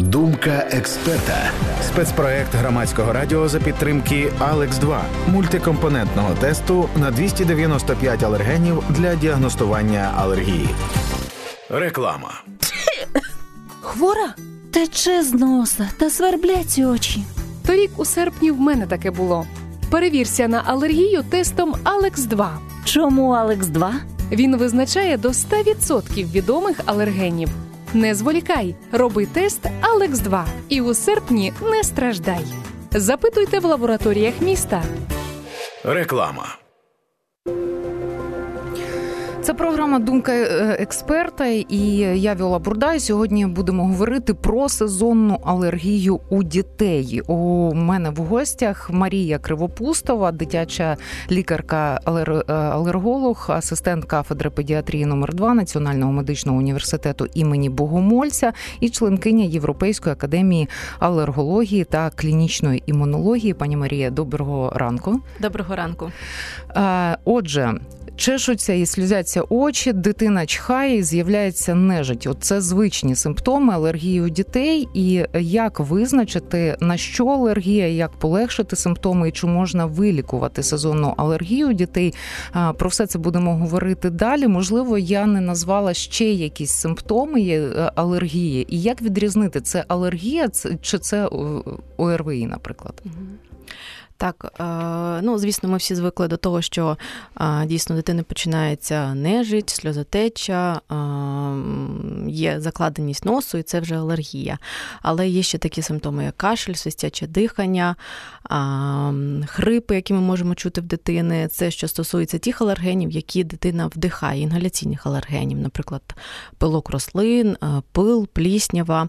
Думка експерта. Спецпроект громадського радіо за підтримки Алекс 2 мультикомпонентного тесту на 295 алергенів для діагностування алергії. Реклама. Хвора? Тече з носа та сверблять очі. Торік у серпні в мене таке було. Перевірся на алергію тестом Алекс 2. Чому Алекс 2? Він визначає до 100% відомих алергенів. Не зволікай, роби тест Алекс 2 і у серпні не страждай. Запитуйте в лабораторіях міста. Реклама. Це програма Думка е, експерта, і я Віола Бурдай. Сьогодні будемо говорити про сезонну алергію у дітей. У мене в гостях Марія Кривопустова, дитяча лікарка, е, алерголог, асистент кафедри педіатрії номер 2 Національного медичного університету імені Богомольця і членкиня Європейської академії алергології та клінічної імунології. Пані Марія, доброго ранку. Доброго ранку. Е, отже, чешуться і сльозяться очі, дитина чхає і з'являється нежить. Оце звичні симптоми алергії у дітей. І як визначити на що алергія, як полегшити симптоми і чи можна вилікувати сезонну алергію у дітей? Про все це будемо говорити далі. Можливо, я не назвала ще якісь симптоми е, алергії, і як відрізнити це алергія, чи це ОРВІ, наприклад. Так, е, ну звісно, ми всі звикли до того, що е, дійсно дитини починається нежить, сльозотеча, е, є закладеність носу, і це вже алергія. Але є ще такі симптоми, як кашель, свистяче дихання, хрипи, які ми можемо чути в дитини. Це що стосується тих алергенів, які дитина вдихає, інгаляційних алергенів, наприклад, пилок рослин, пил, пліснява.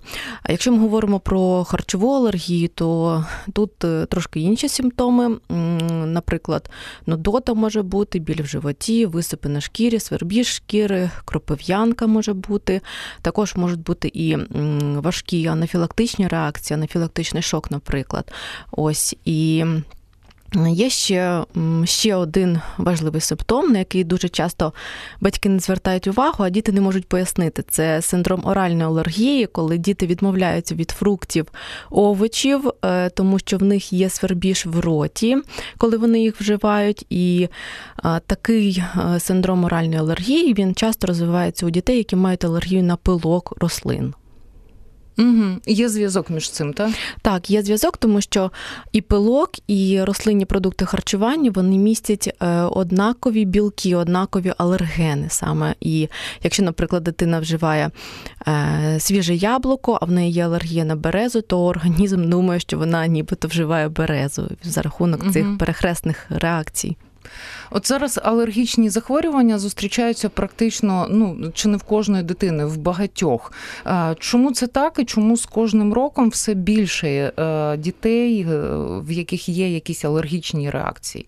Якщо ми говоримо про харчову алергію, то тут трошки інші симптоми симптоми, наприклад, нудота може бути, біль в животі, висипи на шкірі, свербіж шкіри, кропив'янка може бути. Також можуть бути і важкі анафілактичні реакції, анафілактичний шок, наприклад. Ось і. Є ще ще один важливий симптом, на який дуже часто батьки не звертають увагу, а діти не можуть пояснити. Це синдром оральної алергії, коли діти відмовляються від фруктів, овочів, е, тому що в них є свербіж в роті, коли вони їх вживають. І такий е, синдром оральної алергії він часто розвивається у дітей, які мають алергію на пилок рослин. Угу. Є зв'язок між цим, так? Так, є зв'язок, тому що і пилок, і рослинні продукти харчування вони містять е, однакові білки, однакові алергени саме. І якщо, наприклад, дитина вживає е, свіже яблуко, а в неї є алергія на березу, то організм думає, що вона нібито вживає березу за рахунок угу. цих перехресних реакцій. От зараз алергічні захворювання зустрічаються практично ну чи не в кожної дитини, в багатьох. Чому це так і чому з кожним роком все більше е, дітей, е, в яких є якісь алергічні реакції?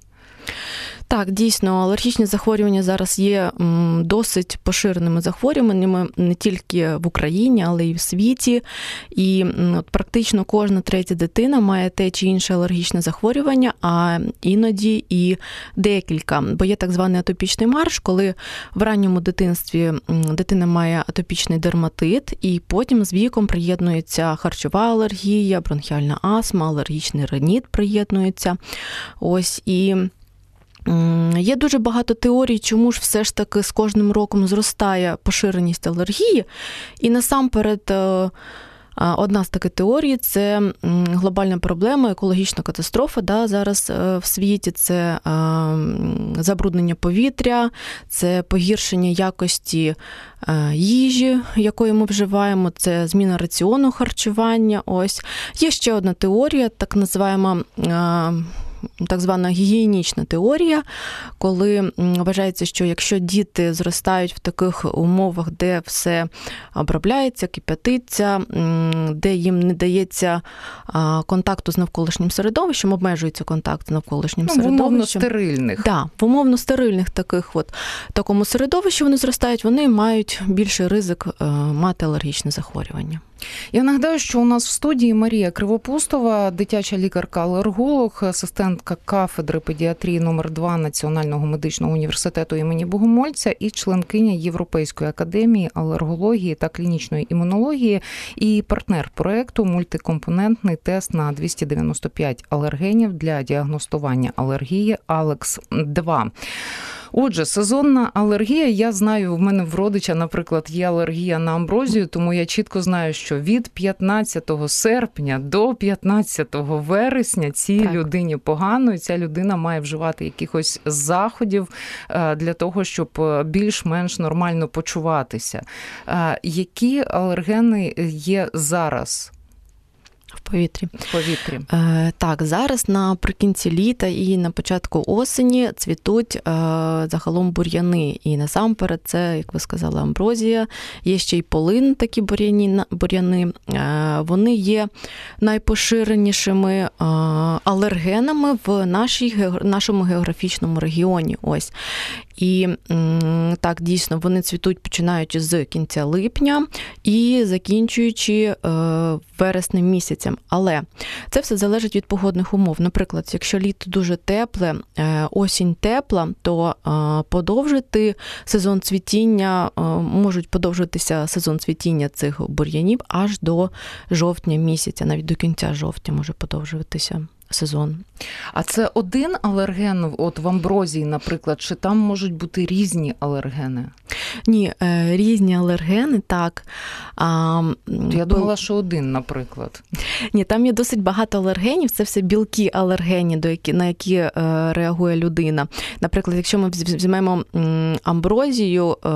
Так, дійсно, алергічні захворювання зараз є досить поширеними захворюваннями не тільки в Україні, але й в світі. І практично кожна третя дитина має те чи інше алергічне захворювання, а іноді і декілька. Бо є так званий атопічний марш, коли в ранньому дитинстві дитина має атопічний дерматит, і потім з віком приєднується харчова алергія, бронхіальна астма, алергічний реніт приєднується. Ось і. Є дуже багато теорій, чому ж все ж таки з кожним роком зростає поширеність алергії. І насамперед, е, одна з таких теорій це глобальна проблема, екологічна катастрофа. Да, Зараз е, в світі це е, забруднення повітря, це погіршення якості їжі, якої ми вживаємо, це зміна раціону харчування. Ось Є ще одна теорія, так називаємо так звана гігієнічна теорія, коли вважається, що якщо діти зростають в таких умовах, де все обробляється, кип'ятиться, де їм не дається контакту з навколишнім середовищем, обмежується контакт з навколишнім ну, середовищем. В умовно стерильних. Да, в умовно стерильних таких от такому середовищі вони зростають, вони мають більший ризик е, мати алергічне захворювання. Я нагадаю, що у нас в студії Марія Кривопустова, дитяча лікарка-алерголог, асистентка кафедри педіатрії номер 2 Національного медичного університету імені Богомольця і членкиня Європейської академії алергології та клінічної імунології і партнер проекту мультикомпонентний тест на 295 алергенів для діагностування алергії Алекс 2 Отже, сезонна алергія. Я знаю, в мене в родича, наприклад, є алергія на амброзію, тому я чітко знаю, що від 15 серпня до 15 вересня цій так. людині погано, і ця людина має вживати якихось заходів е, для того, щоб е, більш-менш нормально почуватися. Е, які алергени є зараз? Повітрі. В повітрі. Е, Так, зараз наприкінці літа і на початку осені цвітуть е, загалом бур'яни. І насамперед, це, як ви сказали, амброзія, є ще й полин, такі бур'яні, бур'яни. Е, Вони є найпоширенішими е, алергенами в нашій, нашому географічному регіоні. Ось. І так, дійсно, вони цвітуть починаючи з кінця липня і закінчуючи е, вереснем місяцем. Але це все залежить від погодних умов. Наприклад, якщо літо дуже тепле, е, осінь тепла, то е, подовжити сезон цвітіння, можуть подовжитися сезон цвітіння цих бур'янів аж до жовтня місяця, навіть до кінця жовтня може подовжуватися сезон. А це один алерген, от в амброзії, наприклад, чи там можуть бути різні алергени? Ні, е, різні алергени, так. А, Я думала, що один, наприклад. Ні, там є досить багато алергенів, це все білки алергені, до які, на які е, реагує людина. Наприклад, якщо ми візьмемо амброзію, е,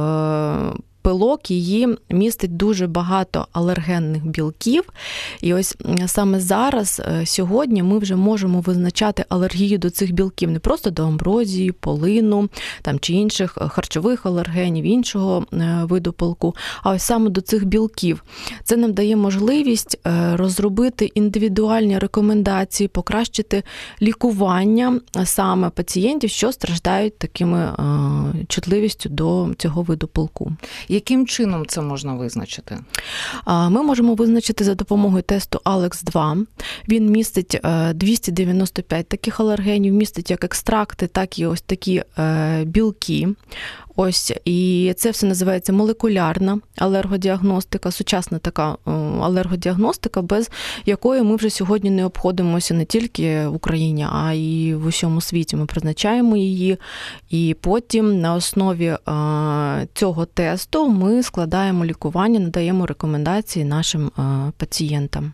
пилок її містить дуже багато алергенних білків. І ось саме зараз, е, сьогодні, ми вже можемо визначати алергію до цих білків, не просто до амброзії, полину там, чи інших е, харчових алергенів, іншого е, виду пилку, а ось саме до цих білків. Це нам дає можливість розробити індивідуальні рекомендації, покращити лікування саме пацієнтів, що страждають такими чутливістю до цього виду пилку. Яким чином це можна визначити? Ми можемо визначити за допомогою тесту Alex 2. Він містить 295 е, таких алергенів, містить як екстракти, так і ось такі е, білки. Ось і це все називається молекулярна алергодіагностика, сучасна така е, алергодіагностика, без якої ми вже сьогодні не обходимося не тільки в Україні, а й в усьому світі. Ми призначаємо її, і потім на основі е, цього тесту ми складаємо лікування, надаємо рекомендації нашим е, пацієнтам.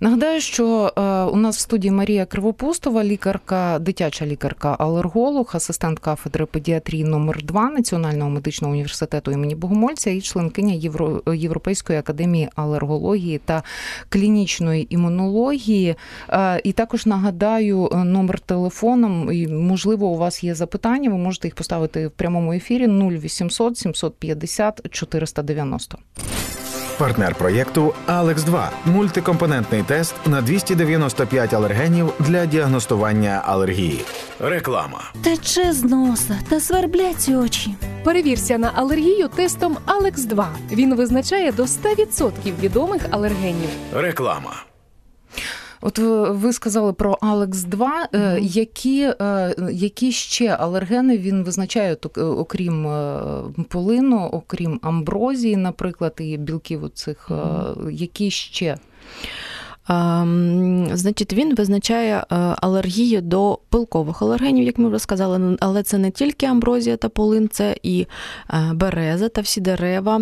Нагадаю, що е, у нас в студії Марія Кривопустова, лікарка, дитяча лікарка-алерголог, асистент кафедри педіатрії номер 2 Національного медичного університету імені Богомольця і членкиня Євро... Європейської академії алергології та клінічної імунології. Е, і також нагадаю е, номер телефоном. І, Можливо, у вас є запитання. Ви можете їх поставити в прямому ефірі 0800 750 490. Партнер проєкту Алекс 2 мультикомпонентний тест на 295 алергенів для діагностування алергії. Реклама тече з носа та сверблять очі. Перевірся на алергію тестом Алекс 2 Він визначає до 100% відомих алергенів. Реклама. От ви сказали про Алекс 2 mm-hmm. Які е, які ще алергени він визначає, окрім е, полину, окрім амброзії, наприклад, і білків оцих, mm-hmm. які ще? Значить, він визначає е, алергію до пилкових алергенів, як ми вже сказали, але це не тільки амброзія та полин, це і е, береза та всі дерева,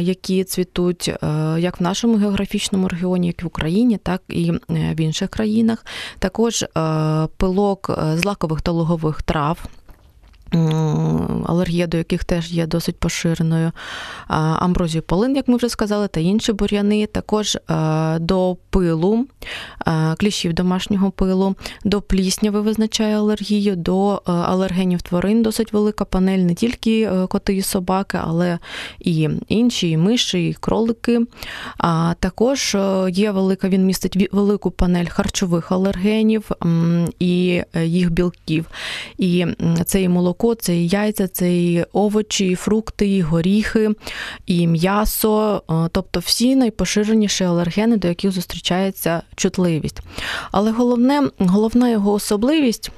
які цвітуть е, як в нашому географічному регіоні, як в Україні, так і в інших країнах. Також пилок злакових та лугових трав алергія до яких теж є досить поширеною. Амброзію полин, як ми вже сказали, та інші бур'яни, також до пилу, кліщів домашнього пилу, до плісняви визначає алергію, до алергенів тварин досить велика панель, не тільки е, коти і собаки, але і інші, і миші, і кролики. Також е, є велика, він містить велику панель харчових алергенів і е, їх білків. І це і молоко молоко, це і яйця, це і овочі, і фрукти, і горіхи, і м'ясо, тобто всі найпоширеніші алергени, до яких зустрічається чутливість. Але головне, головна його особливість.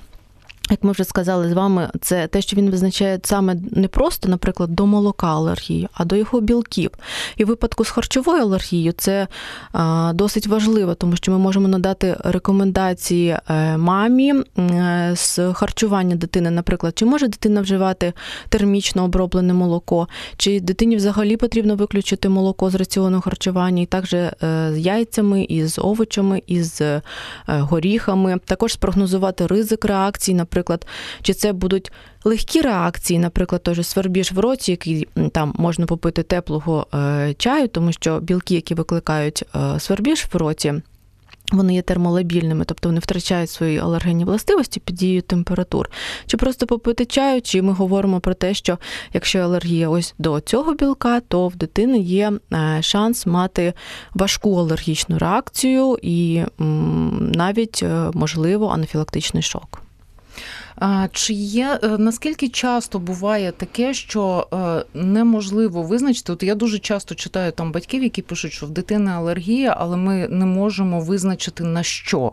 Як ми вже сказали з вами, це те, що він визначає саме не просто, наприклад, до молока алергію, а до його білків. І в випадку з харчовою алергією це досить важливо, тому що ми можемо надати рекомендації е, мамі е, з харчування дитини, наприклад, чи може дитина вживати термічно оброблене молоко, чи дитині взагалі потрібно виключити молоко з раціону харчування, і також е, з яйцями, і з овочами, і з горіхами. Також спрогнозувати ризик реакції, наприклад наприклад, чи це будуть легкі реакції, наприклад, же свербіж в роті, який там можна попити теплого е, чаю, тому що білки, які викликають е, свербіж в роті. Вони є термолабільними, тобто вони втрачають свої алергенні властивості під дією температур. Чи просто попити чаю, чи ми говоримо про те, що якщо алергія ось до цього білка, то в дитини є е, шанс мати важку алергічну реакцію і навіть можливо анафілактичний шок. Чи є е, наскільки часто буває таке, що е, неможливо визначити? От я дуже часто читаю там батьків, які пишуть, що в дитини алергія, але ми не можемо визначити на що.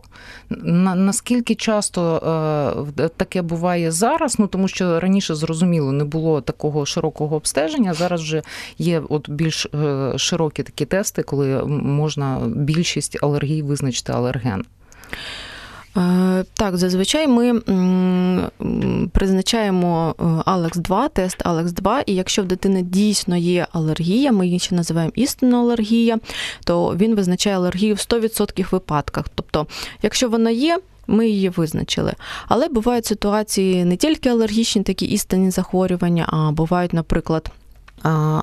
На, Наскільки часто е, таке буває зараз? Ну тому що раніше зрозуміло не було такого широкого обстеження. Зараз вже є от більш широкі такі тести, коли можна більшість алергій визначити алерген. Е, так, зазвичай ми призначаємо Алекс 2, тест Алекс 2, і якщо в дитини дійсно є алергія, ми її ще називаємо істинна алергія, то він визначає алергію в 100% випадках. Тобто, якщо вона є, ми її визначили. Але бувають ситуації не тільки алергічні, такі істинні захворювання, а бувають, наприклад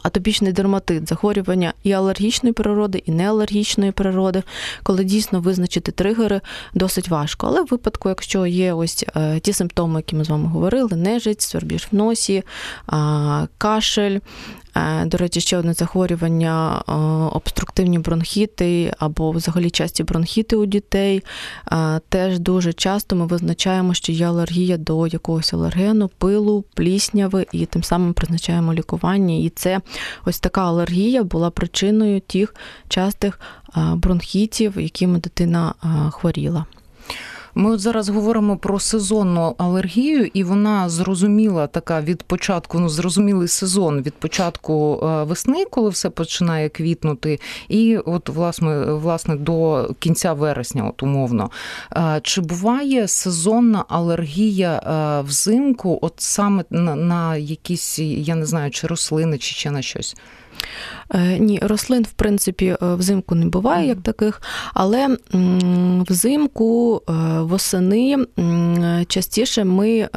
атопічний дерматит, захворювання і алергічної природи, і неалергічної природи, коли дійсно визначити тригери досить важко. Але в випадку, якщо є ось е, ті симптоми, які ми з вами говорили, нежить, свербіж в носі, кашель, до речі, ще одне захворювання е, обструктивні бронхіти або взагалі часті бронхіти у дітей. Е, теж дуже часто ми визначаємо, що є алергія до якогось алергену, пилу, плісняви, і тим самим призначаємо лікування. І це ось така алергія була причиною тих частих бронхітів, якими дитина хворіла. Ми от зараз говоримо про сезонну алергію, і вона зрозуміла така від початку, ну зрозумілий сезон від початку е, весни, коли все починає квітнути, і от власне власне до кінця вересня, от умовно. Е, чи буває сезонна алергія е, взимку, от саме на, на якісь, я не знаю, чи рослини, чи ще на щось? Е, ні, рослин, в принципі, е, взимку не буває як таких, але взимку е, восени частіше ми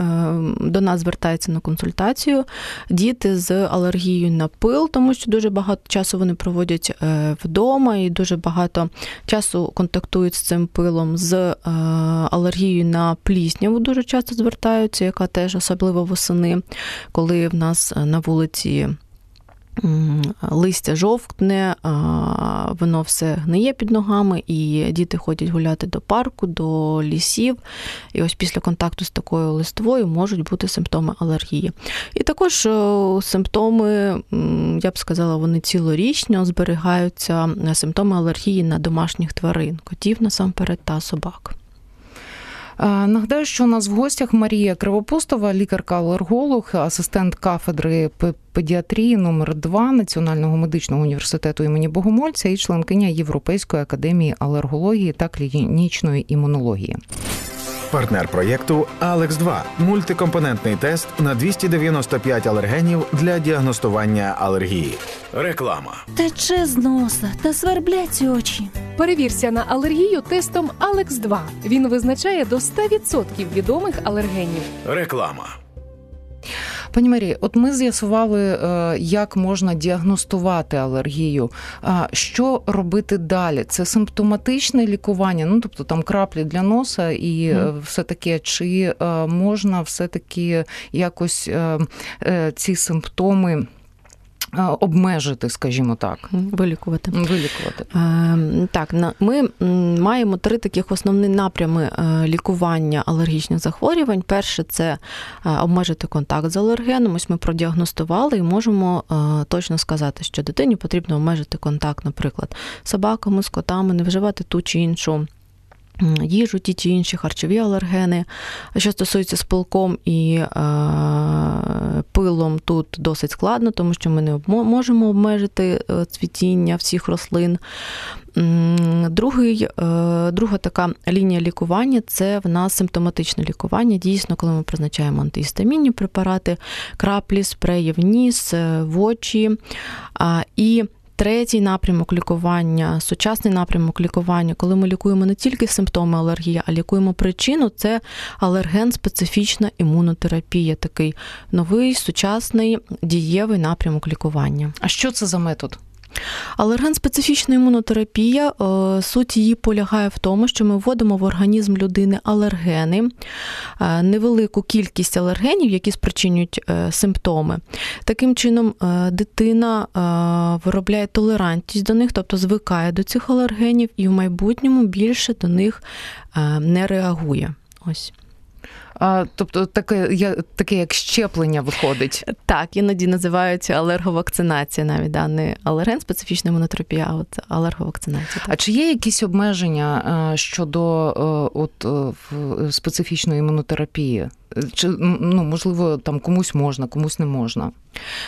до нас звертаються на консультацію діти з алергією на пил, тому що дуже багато часу вони проводять вдома і дуже багато часу контактують з цим пилом, з алергією на плісняву дуже часто звертаються, яка теж особливо восени, коли в нас на вулиці листя жовтне, воно все гниє під ногами, і діти ходять гуляти до парку, до лісів. І ось після контакту з такою листвою можуть бути симптоми алергії. І також симптоми, я б сказала, вони цілорічно зберігаються симптоми алергії на домашніх тварин, котів насамперед та собак. Нагадаю, що у нас в гостях Марія Кривопустова, лікарка-алерголог, асистент кафедри педіатрії номер 2 Національного медичного університету імені Богомольця і членкиня Європейської академії алергології та клінічної імунології. Партнер проєкту Алекс 2 мультикомпонентний тест на 295 алергенів для діагностування алергії. Реклама тече з носа та сверблять очі. Перевірся на алергію тестом Алекс 2 Він визначає до 100% відомих алергенів. Реклама. Пані Марі, от ми з'ясували, е, як можна діагностувати алергію. Що робити далі? Це симптоматичне лікування, ну тобто там краплі для носа і mm. все таке, чи е, можна все таки якось ці симптоми. Обмежити, скажімо так, вилікувати. Вилікувати. Е, так, ми маємо три таких основні напрями е, лікування алергічних захворювань. Перше це обмежити контакт з алергеном. Ось ми продіагностували і можемо точно сказати, що дитині потрібно обмежити контакт, наприклад, з собаками, з котами, не вживати ту чи іншу їжу, ті чи інші харчові алергени. Що стосується з пилком і е, пилом, тут досить складно, тому що ми не можемо обмежити е, цвітіння всіх рослин. Другий, е, Друга така лінія лікування це в нас симптоматичне лікування. Дійсно, коли ми призначаємо антигістамінні препарати, краплі, спреї в ніс, е, в очі. І Третій напрямок лікування, сучасний напрямок лікування, коли ми лікуємо не тільки симптоми алергії, а лікуємо причину, це алерген-специфічна імунотерапія, такий новий сучасний дієвий напрямок лікування. А що це за метод? Алерген-специфічна імунотерапія, е, суть її полягає в тому, що ми вводимо в організм людини алергени, е, невелику кількість алергенів, які спричинюють е, симптоми. Таким чином, дитина виробляє толерантність до них, тобто звикає до цих алергенів, і в майбутньому більше до них не реагує. Ось. А, Тобто таке я, таке як щеплення виходить. Так, іноді називаються алерговакцинація, навіть да, не алерген специфічна монотропія, а от алерговакцинація. Так. А чи є якісь обмеження щодо от специфічної імунотерапії? Чи ну можливо там комусь можна, комусь не можна?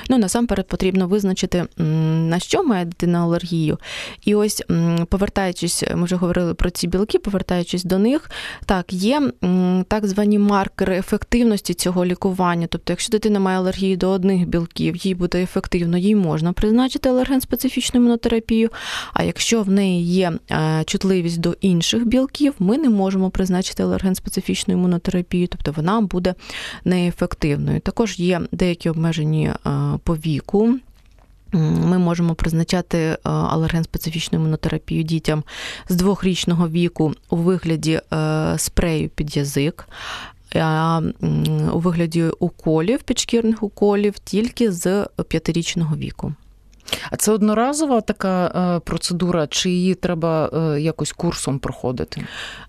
Ну насамперед потрібно визначити на що має дитина алергію. І ось повертаючись, ми вже говорили про ці білки, повертаючись до них, так є так звані маркери ефективності цього лікування. Тобто, якщо дитина має алергію до одних білків, їй буде ефективно, їй можна призначити алерген-специфічну імунотерапію. А якщо в неї є е, чутливість до інших білків, ми не можемо призначити алерген-специфічну імунотерапію, тобто вона неефективною. Також є деякі обмежені е, по віку. Ми можемо призначати е, алерген-специфічну імунотерапію дітям з двохрічного віку у вигляді е, спрею під язик, у вигляді уколів, підшкірних уколів тільки з п'ятирічного віку. А це одноразова така е, процедура, чи її треба е, якось курсом проходити?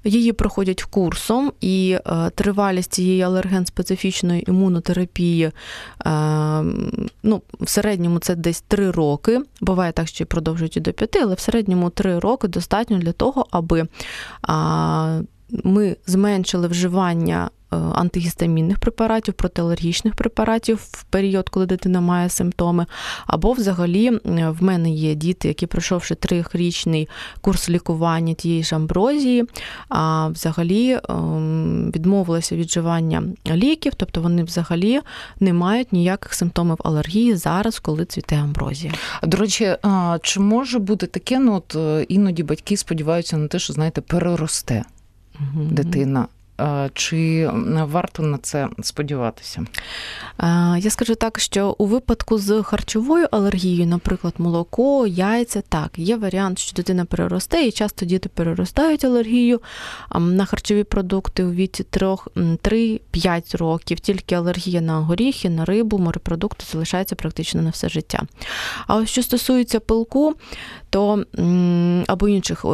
Її проходять курсом, і е, тривалість цієї алерген-специфічної імунотерапії ну, в середньому це десь 3 роки. Буває так, що продовжують і до 5, але в середньому 3 роки достатньо для того, аби ми зменшили вживання антигістамінних препаратів, протиалергічних препаратів в період, коли дитина має симптоми. Або, взагалі, в мене є діти, які пройшовши трирічний курс лікування тієї ж амброзії, а взагалі ем, відмовилися від вживання ліків, тобто вони взагалі не мають ніяких симптомів алергії зараз, коли цвіте амброзія. До речі, чи може бути таке, ну от е, іноді батьки сподіваються на те, що знаєте, переросте дитина чи варто на це сподіватися? Я скажу так, що у випадку з харчовою алергією, наприклад, молоко, яйця, так, є варіант, що дитина переросте, і часто діти переростають алергію на харчові продукти у віці 3-5 років. Тільки алергія на горіхи, на рибу, морепродукти залишається практично на все життя. А ось що стосується пилку, то або інших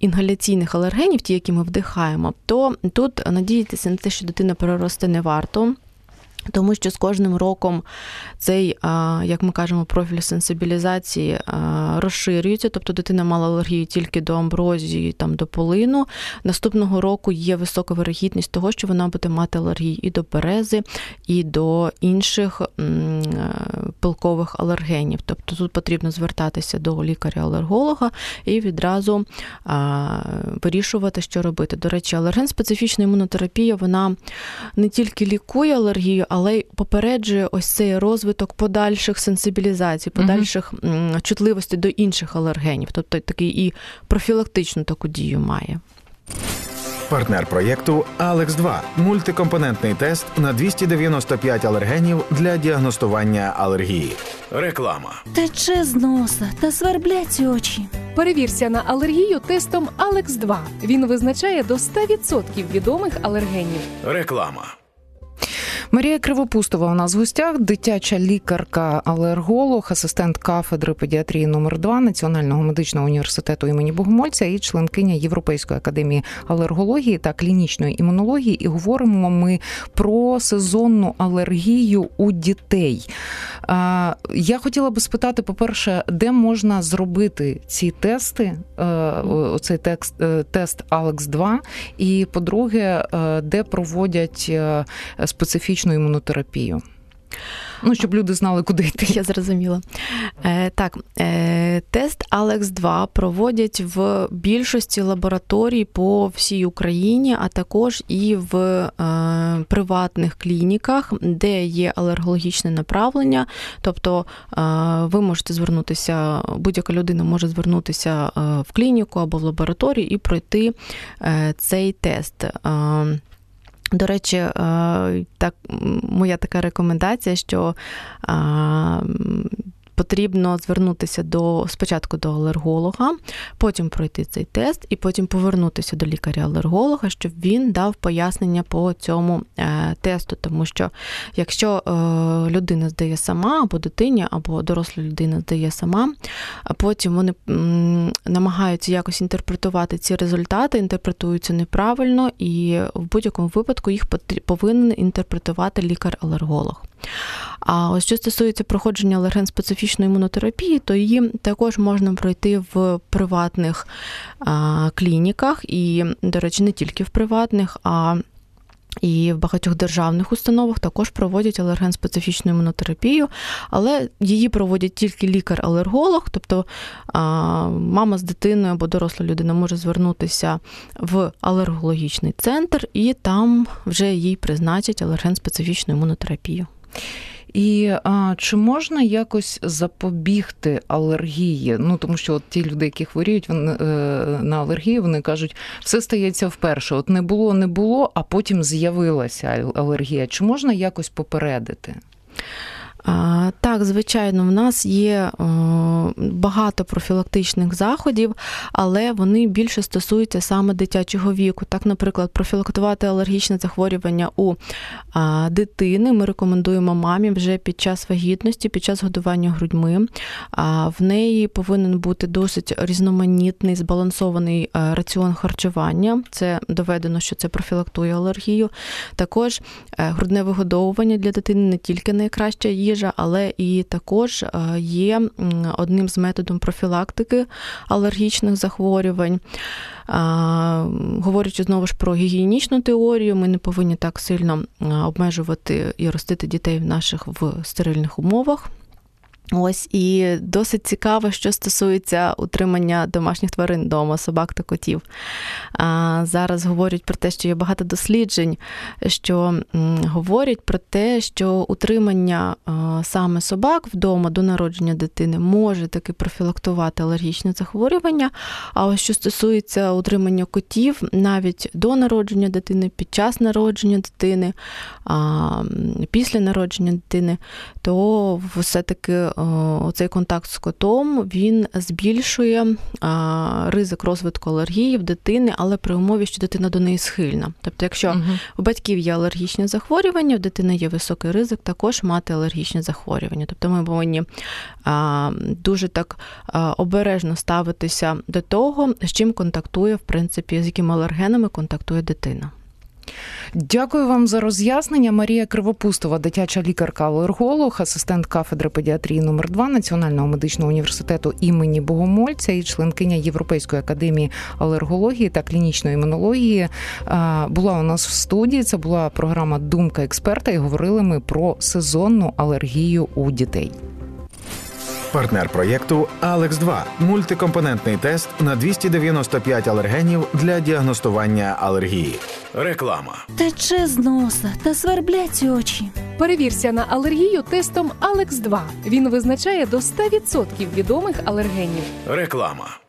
інгаляційних алергенів, ті, які ми вдихаємо, то тут надіятися на те, що дитина переросте не варто. Тому що з кожним роком цей, як ми кажемо, профіль сенсибілізації розширюється, тобто дитина мала алергію тільки до амброзії, там до полину. Наступного року є висока вирогідність того, що вона буде мати алергію і до берези, і до інших пилкових алергенів. Тобто тут потрібно звертатися до лікаря-алерголога і відразу вирішувати, що робити. До речі, алерген-специфічна імунотерапія вона не тільки лікує алергію, але й попереджує ось цей розвиток подальших сенсибілізацій, подальших mm чутливостей до інших алергенів, тобто такий і профілактичну таку дію має. Партнер проєкту Алекс 2 мультикомпонентний тест на 295 алергенів для діагностування алергії. Реклама тече з носа та сверблять очі. Перевірся на алергію тестом Алекс 2 Він визначає до 100% відомих алергенів. Реклама. Марія Кривопустова у нас в гостях, дитяча лікарка, алерголог, асистент кафедри педіатрії номер 2 Національного медичного університету імені Богомольця і членкиня Європейської академії алергології та клінічної імунології. І говоримо ми про сезонну алергію у дітей. Я хотіла би спитати, по-перше, де можна зробити ці тести, е, оцей текст, е, тест Алекс 2 і по-друге, е, де проводять специфічну імунотерапію. Ну, щоб люди знали, куди йти. Я зрозуміла. Е, Так, е, тест Алекс 2 проводять в більшості лабораторій по всій Україні, а також і в е, приватних клініках, де є алергологічне направлення. Тобто е, ви можете звернутися, будь-яка людина може звернутися е, в клініку або в лабораторію і пройти е, цей тест. До речі, е, так моя така рекомендація, що потрібно звернутися до спочатку до алерголога, потім пройти цей тест, і потім повернутися до лікаря-алерголога, щоб він дав пояснення по цьому е, тесту. Тому що якщо е, людина здає сама, або дитині, або доросла людина здає сама, а потім вони намагаються якось інтерпретувати ці результати, інтерпретуються неправильно, і в будь-якому випадку їх повинен інтерпретувати лікар-алерголог. А ось що стосується проходження алерген-специфічної імунотерапії, то її також можна пройти в приватних клініках, і, до речі, не тільки в приватних, а і в багатьох державних установах також проводять алерген-специфічну імунотерапію, але її проводять тільки лікар-алерголог, тобто мама з дитиною або доросла людина може звернутися в алергологічний центр, і там вже їй призначать алерген-специфічну імунотерапію. І а, чи можна якось запобігти алергії? Ну тому що от ті люди, які хворіють вони, е, на алергію, вони кажуть, все стається вперше. От не було, не було, а потім з'явилася алергія. Чи можна якось попередити? Так, звичайно, в нас є е, багато профілактичних заходів, але вони більше стосуються саме дитячого віку. Так, наприклад, профілактувати алергічне захворювання у дитини ми рекомендуємо мамі вже під час вагітності, під час годування грудьми. В неї повинен бути досить різноманітний, збалансований е, раціон харчування. Це доведено, що це профілактує алергію. Також е, грудне вигодовування для дитини не тільки найкраща їжа, їжа, але і також е, є одним з методом профілактики алергічних захворювань. Говорячи знову ж про гігієнічну теорію, ми не повинні так сильно обмежувати і ростити дітей в наших в стерильних умовах. Ось і досить цікаво, що стосується утримання домашніх тварин вдома, собак та котів. А, Зараз говорять про те, що є багато досліджень, що м, говорять про те, що утримання а, саме собак вдома до народження дитини може таки профілактувати алергічне захворювання. А ось що стосується утримання котів навіть до народження дитини, під час народження дитини, а, після народження дитини, то все-таки цей контакт з котом він збільшує ризик розвитку алергії в дитини, але при умові, що дитина до неї схильна. Тобто, якщо угу. у батьків є алергічні захворювання, в дитини є високий ризик також мати алергічні захворювання. Тобто ми повинні дуже так обережно ставитися до того, з чим контактує, в принципі, з якими алергенами контактує дитина. Дякую вам за роз'яснення. Марія Кривопустова, дитяча лікарка-алерголог, асистент кафедри педіатрії номер 2 Національного медичного університету імені Богомольця і членкиня Європейської академії алергології та клінічної імунології. Була у нас в студії. Це була програма Думка експерта, і говорили ми про сезонну алергію у дітей. Партнер проєкту Алекс 2 мультикомпонентний тест на 295 алергенів для діагностування алергії. Реклама тече з носа та сверблять очі. Перевірся на алергію тестом Алекс 2 Він визначає до 100% відомих алергенів. Реклама.